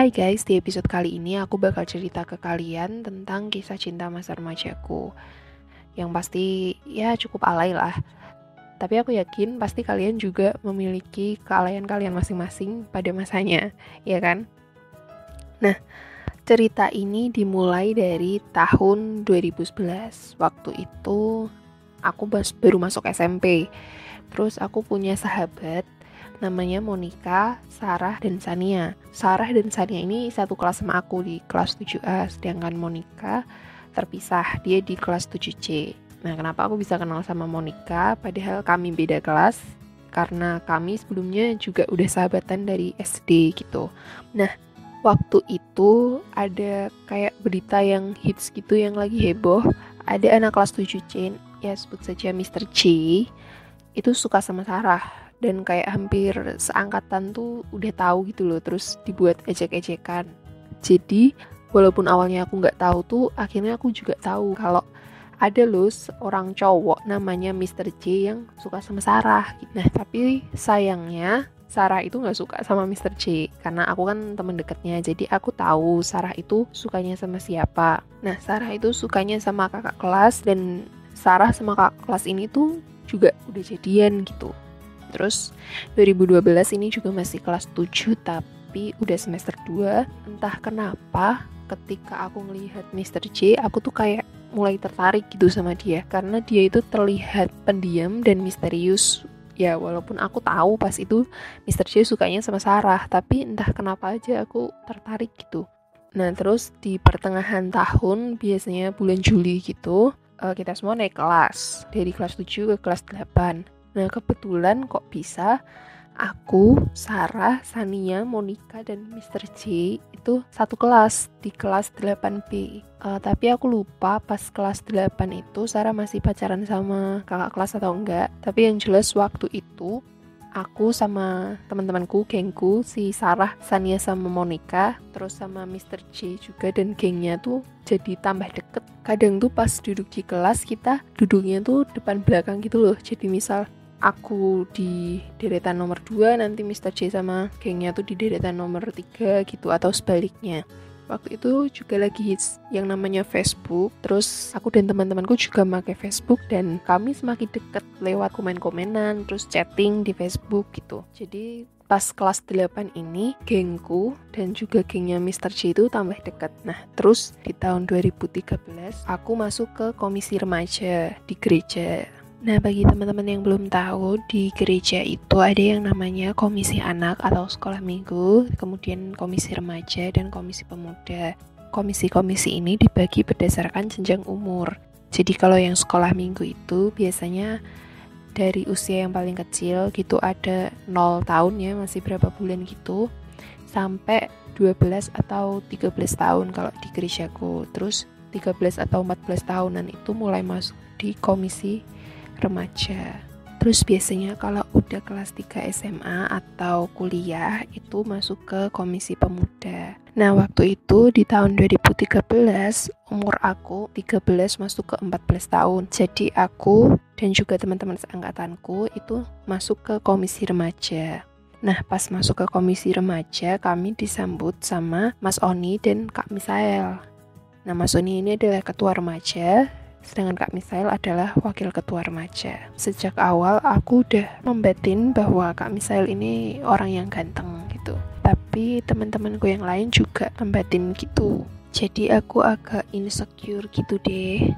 Hai guys, di episode kali ini aku bakal cerita ke kalian tentang kisah cinta masa remajaku. Yang pasti ya cukup alay lah. Tapi aku yakin pasti kalian juga memiliki kealayan kalian masing-masing pada masanya, ya kan? Nah, cerita ini dimulai dari tahun 2011 Waktu itu aku baru masuk SMP Terus aku punya sahabat namanya Monica, Sarah, dan Sania. Sarah dan Sania ini satu kelas sama aku di kelas 7A, sedangkan Monica terpisah, dia di kelas 7C. Nah, kenapa aku bisa kenal sama Monica padahal kami beda kelas? Karena kami sebelumnya juga udah sahabatan dari SD gitu. Nah, waktu itu ada kayak berita yang hits gitu yang lagi heboh. Ada anak kelas 7C, ya sebut saja Mr. C, itu suka sama Sarah dan kayak hampir seangkatan tuh udah tahu gitu loh terus dibuat ejek-ejekan jadi walaupun awalnya aku nggak tahu tuh akhirnya aku juga tahu kalau ada loh orang cowok namanya Mr. J yang suka sama Sarah nah tapi sayangnya Sarah itu nggak suka sama Mr. J karena aku kan temen deketnya jadi aku tahu Sarah itu sukanya sama siapa nah Sarah itu sukanya sama kakak kelas dan Sarah sama kakak kelas ini tuh juga udah jadian gitu Terus 2012 ini juga masih kelas 7 tapi udah semester 2. Entah kenapa ketika aku melihat Mr. J, aku tuh kayak mulai tertarik gitu sama dia karena dia itu terlihat pendiam dan misterius ya walaupun aku tahu pas itu Mr. J sukanya sama Sarah tapi entah kenapa aja aku tertarik gitu nah terus di pertengahan tahun biasanya bulan Juli gitu eh, kita semua naik kelas dari kelas 7 ke kelas 8 Nah, kebetulan kok bisa aku, Sarah, Sania, Monica, dan Mr. J itu satu kelas di kelas 8B. Uh, eh, tapi aku lupa pas kelas 8 itu Sarah masih pacaran sama kakak kelas atau enggak. Tapi yang jelas waktu itu aku sama teman-temanku, gengku, si Sarah, Sania sama Monica, terus sama Mr. J juga dan gengnya tuh jadi tambah deket. Kadang tuh pas duduk di kelas kita duduknya tuh depan belakang gitu loh. Jadi misal aku di deretan nomor 2 nanti Mr. J sama gengnya tuh di deretan nomor 3 gitu atau sebaliknya waktu itu juga lagi hits yang namanya Facebook terus aku dan teman-temanku juga pakai Facebook dan kami semakin deket lewat komen-komenan terus chatting di Facebook gitu jadi pas kelas 8 ini gengku dan juga gengnya Mr. J itu tambah deket nah terus di tahun 2013 aku masuk ke komisi remaja di gereja Nah, bagi teman-teman yang belum tahu, di gereja itu ada yang namanya komisi anak atau sekolah minggu, kemudian komisi remaja dan komisi pemuda. Komisi-komisi ini dibagi berdasarkan jenjang umur. Jadi kalau yang sekolah minggu itu biasanya dari usia yang paling kecil gitu ada 0 tahun ya, masih berapa bulan gitu, sampai 12 atau 13 tahun kalau di gerejaku. Terus 13 atau 14 tahunan itu mulai masuk di komisi remaja. Terus biasanya kalau udah kelas 3 SMA atau kuliah itu masuk ke komisi pemuda. Nah, waktu itu di tahun 2013 umur aku 13 masuk ke 14 tahun. Jadi aku dan juga teman-teman seangkatanku itu masuk ke komisi remaja. Nah, pas masuk ke komisi remaja, kami disambut sama Mas Oni dan Kak Misael. Nah, Mas Oni ini adalah ketua remaja sedangkan Kak Misael adalah wakil ketua remaja. Sejak awal aku udah membatin bahwa Kak Misael ini orang yang ganteng gitu. Tapi teman-temanku yang lain juga membatin gitu. Jadi aku agak insecure gitu deh.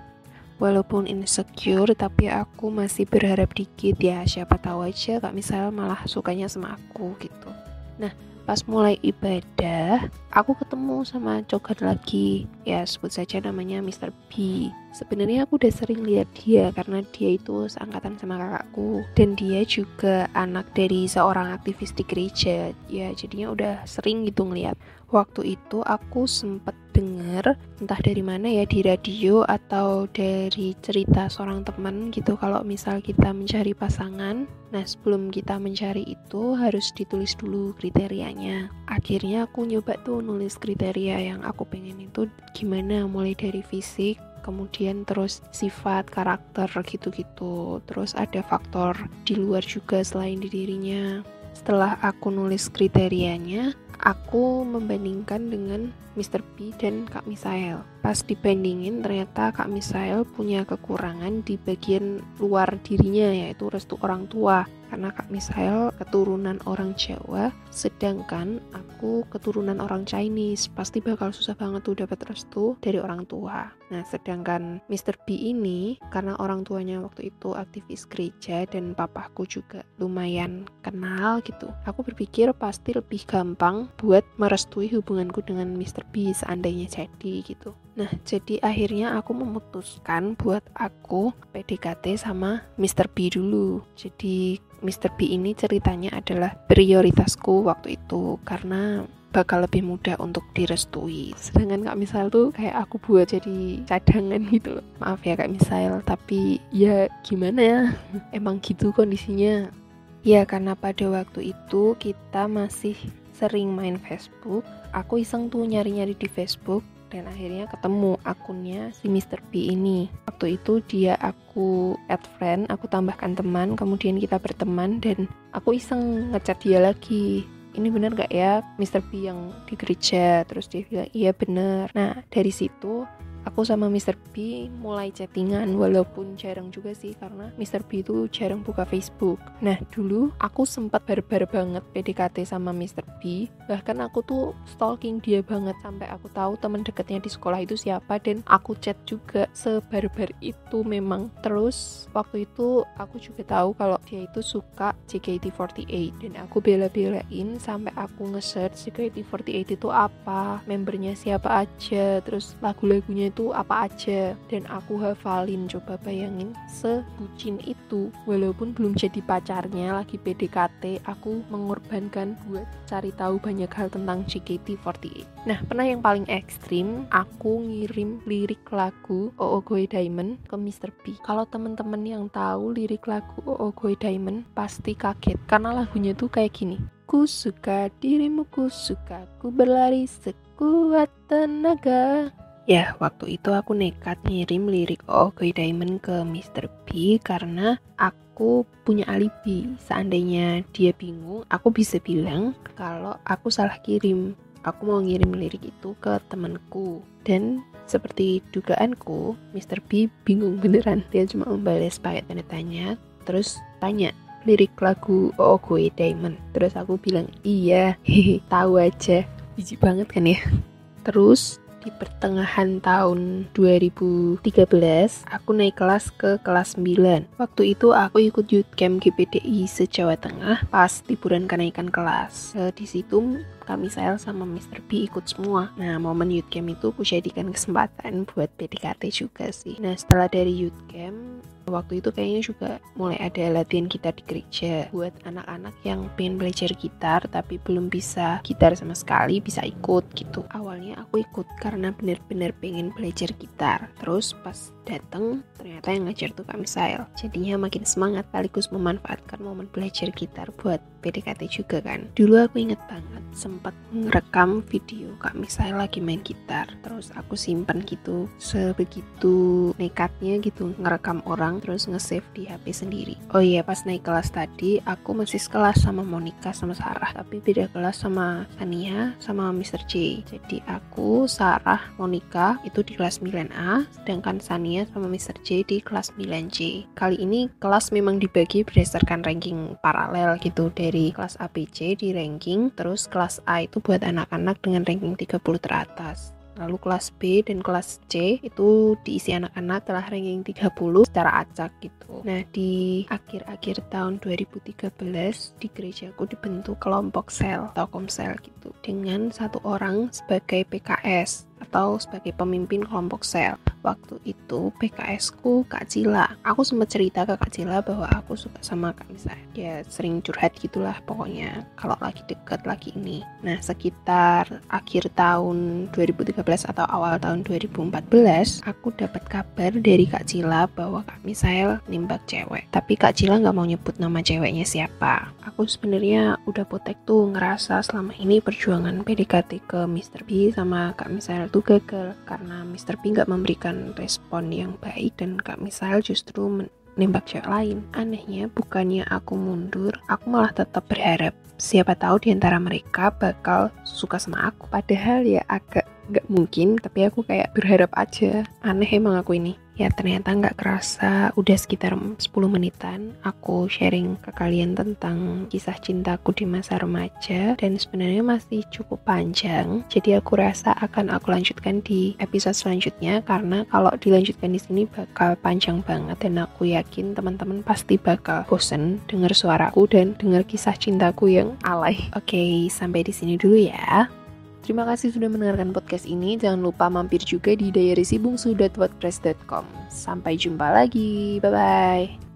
Walaupun insecure, tapi aku masih berharap dikit ya. Siapa tahu aja Kak Misael malah sukanya sama aku gitu. Nah, pas mulai ibadah aku ketemu sama cogat lagi. Ya sebut saja namanya Mr. B. Sebenarnya aku udah sering lihat dia karena dia itu seangkatan sama kakakku. Dan dia juga anak dari seorang aktivis di gereja. Ya jadinya udah sering gitu ngeliat waktu itu aku sempet dengar entah dari mana ya di radio atau dari cerita seorang teman gitu kalau misal kita mencari pasangan. Nah sebelum kita mencari itu harus ditulis dulu kriterianya. Akhirnya aku nyoba tuh nulis kriteria yang aku pengen itu gimana mulai dari fisik kemudian terus sifat karakter gitu-gitu. Terus ada faktor di luar juga selain di dirinya setelah aku nulis kriterianya aku membandingkan dengan Mr. B dan Kak Misael. Pas dibandingin ternyata Kak Misael punya kekurangan di bagian luar dirinya yaitu restu orang tua. Karena Kak Misael keturunan orang Jawa, sedangkan aku keturunan orang Chinese. Pasti bakal susah banget tuh dapat restu dari orang tua. Nah, sedangkan Mr. B ini karena orang tuanya waktu itu aktivis gereja dan papaku juga lumayan kenal gitu. Aku berpikir pasti lebih gampang buat merestui hubunganku dengan Mr lebih seandainya jadi gitu nah jadi akhirnya aku memutuskan buat aku PDKT sama Mr. B dulu jadi Mr. B ini ceritanya adalah prioritasku waktu itu karena bakal lebih mudah untuk direstui sedangkan Kak Misal tuh kayak aku buat jadi cadangan gitu loh maaf ya Kak Misal tapi ya gimana ya emang gitu kondisinya ya karena pada waktu itu kita masih sering main Facebook aku iseng tuh nyari-nyari di Facebook dan akhirnya ketemu akunnya si Mr. B ini. Waktu itu dia aku add friend, aku tambahkan teman, kemudian kita berteman dan aku iseng ngechat dia lagi. Ini bener gak ya Mr. B yang di gereja? Terus dia bilang iya bener. Nah dari situ aku sama Mr. B mulai chattingan walaupun jarang juga sih karena Mr. B itu jarang buka Facebook. Nah dulu aku sempat barbar banget PDKT sama Mr. B bahkan aku tuh stalking dia banget sampai aku tahu teman dekatnya di sekolah itu siapa dan aku chat juga sebarbar itu memang. Terus waktu itu aku juga tahu kalau dia itu suka JKT48 dan aku bela-belain sampai aku nge-search JKT48 itu apa, membernya siapa aja, terus lagu-lagunya itu apa aja. Dan aku hafalin coba bayangin sebucin itu. Walaupun belum jadi pacarnya lagi PDKT aku mengorbankan buat cari tahu banyak hal tentang JKT48 nah pernah yang paling ekstrim aku ngirim lirik lagu Oo Goy Diamond ke Mr. B. Kalau temen-temen yang tahu lirik lagu Oo Goy Diamond pasti kaget. Karena lagunya tuh kayak gini. Ku suka dirimu, ku suka ku berlari sekuat tenaga Ya, waktu itu aku nekat ngirim lirik Oh Goy Diamond ke Mr. B karena aku punya alibi. Seandainya dia bingung, aku bisa bilang kalau aku salah kirim. Aku mau ngirim lirik itu ke temanku. Dan seperti dugaanku, Mr. B bingung beneran. Dia cuma membalas pakai tanda tanya, terus tanya, lirik lagu Oh Goy Diamond. Terus aku bilang, iya, tahu aja. Biji banget kan ya. Terus di pertengahan tahun 2013 aku naik kelas ke kelas 9 waktu itu aku ikut youth camp GPDI se-Jawa Tengah pas liburan kenaikan kelas. E, di situ kami saya sama Mr. B ikut semua. Nah momen youth camp itu aku jadikan kesempatan buat PDKT juga sih. Nah setelah dari youth camp Waktu itu kayaknya juga mulai ada latihan gitar di gereja buat anak-anak yang pengen belajar gitar tapi belum bisa gitar sama sekali bisa ikut gitu. Awalnya aku ikut karena bener-bener pengen belajar gitar. Terus pas dateng ternyata yang ngajar tuh Kak Misael. Jadinya makin semangat sekaligus memanfaatkan momen belajar gitar buat PDKT juga kan. Dulu aku inget banget sempat ngerekam video Kak Misael lagi main gitar. Terus aku simpan gitu sebegitu nekatnya gitu ngerekam orang pulang terus nge-save di HP sendiri. Oh iya, pas naik kelas tadi aku masih sekelas sama Monica sama Sarah, tapi beda kelas sama Sania sama Mr. J. Jadi aku, Sarah, Monica itu di kelas 9A, sedangkan Sania sama Mr. J di kelas 9J. Kali ini kelas memang dibagi berdasarkan ranking paralel gitu dari kelas ABC di ranking, terus kelas A itu buat anak-anak dengan ranking 30 teratas. Lalu kelas B dan kelas C itu diisi anak-anak telah ranking 30 secara acak gitu. Nah, di akhir-akhir tahun 2013 di gerejaku dibentuk kelompok sel atau komsel gitu dengan satu orang sebagai PKS atau sebagai pemimpin kelompok sel. Waktu itu PKS ku Kak Cila. Aku sempat cerita ke Kak Cila bahwa aku suka sama Kak Nisa. Dia sering curhat gitulah pokoknya kalau lagi deket lagi ini. Nah sekitar akhir tahun 2013 atau awal tahun 2014 aku dapat kabar dari Kak Cila bahwa Kak Misael nimbak cewek. Tapi Kak Cila nggak mau nyebut nama ceweknya siapa. Aku sebenarnya udah potek tuh ngerasa selama ini perjuangan PDKT ke Mr. B sama Kak Misael tuh gagal karena Mr. P nggak memberikan respon yang baik dan Kak Misal justru nembak cewek lain. Anehnya bukannya aku mundur, aku malah tetap berharap siapa tahu di antara mereka bakal suka sama aku. Padahal ya agak nggak mungkin, tapi aku kayak berharap aja. Aneh emang aku ini. Ya ternyata nggak kerasa udah sekitar 10 menitan aku sharing ke kalian tentang kisah cintaku di masa remaja dan sebenarnya masih cukup panjang. Jadi aku rasa akan aku lanjutkan di episode selanjutnya karena kalau dilanjutkan di sini bakal panjang banget dan aku yakin teman-teman pasti bakal bosen dengar suaraku dan dengar kisah cintaku yang alay. Oke, sampai di sini dulu ya. Terima kasih sudah mendengarkan podcast ini. Jangan lupa mampir juga di diarysibungsu.wordpress.com. Sampai jumpa lagi. Bye-bye.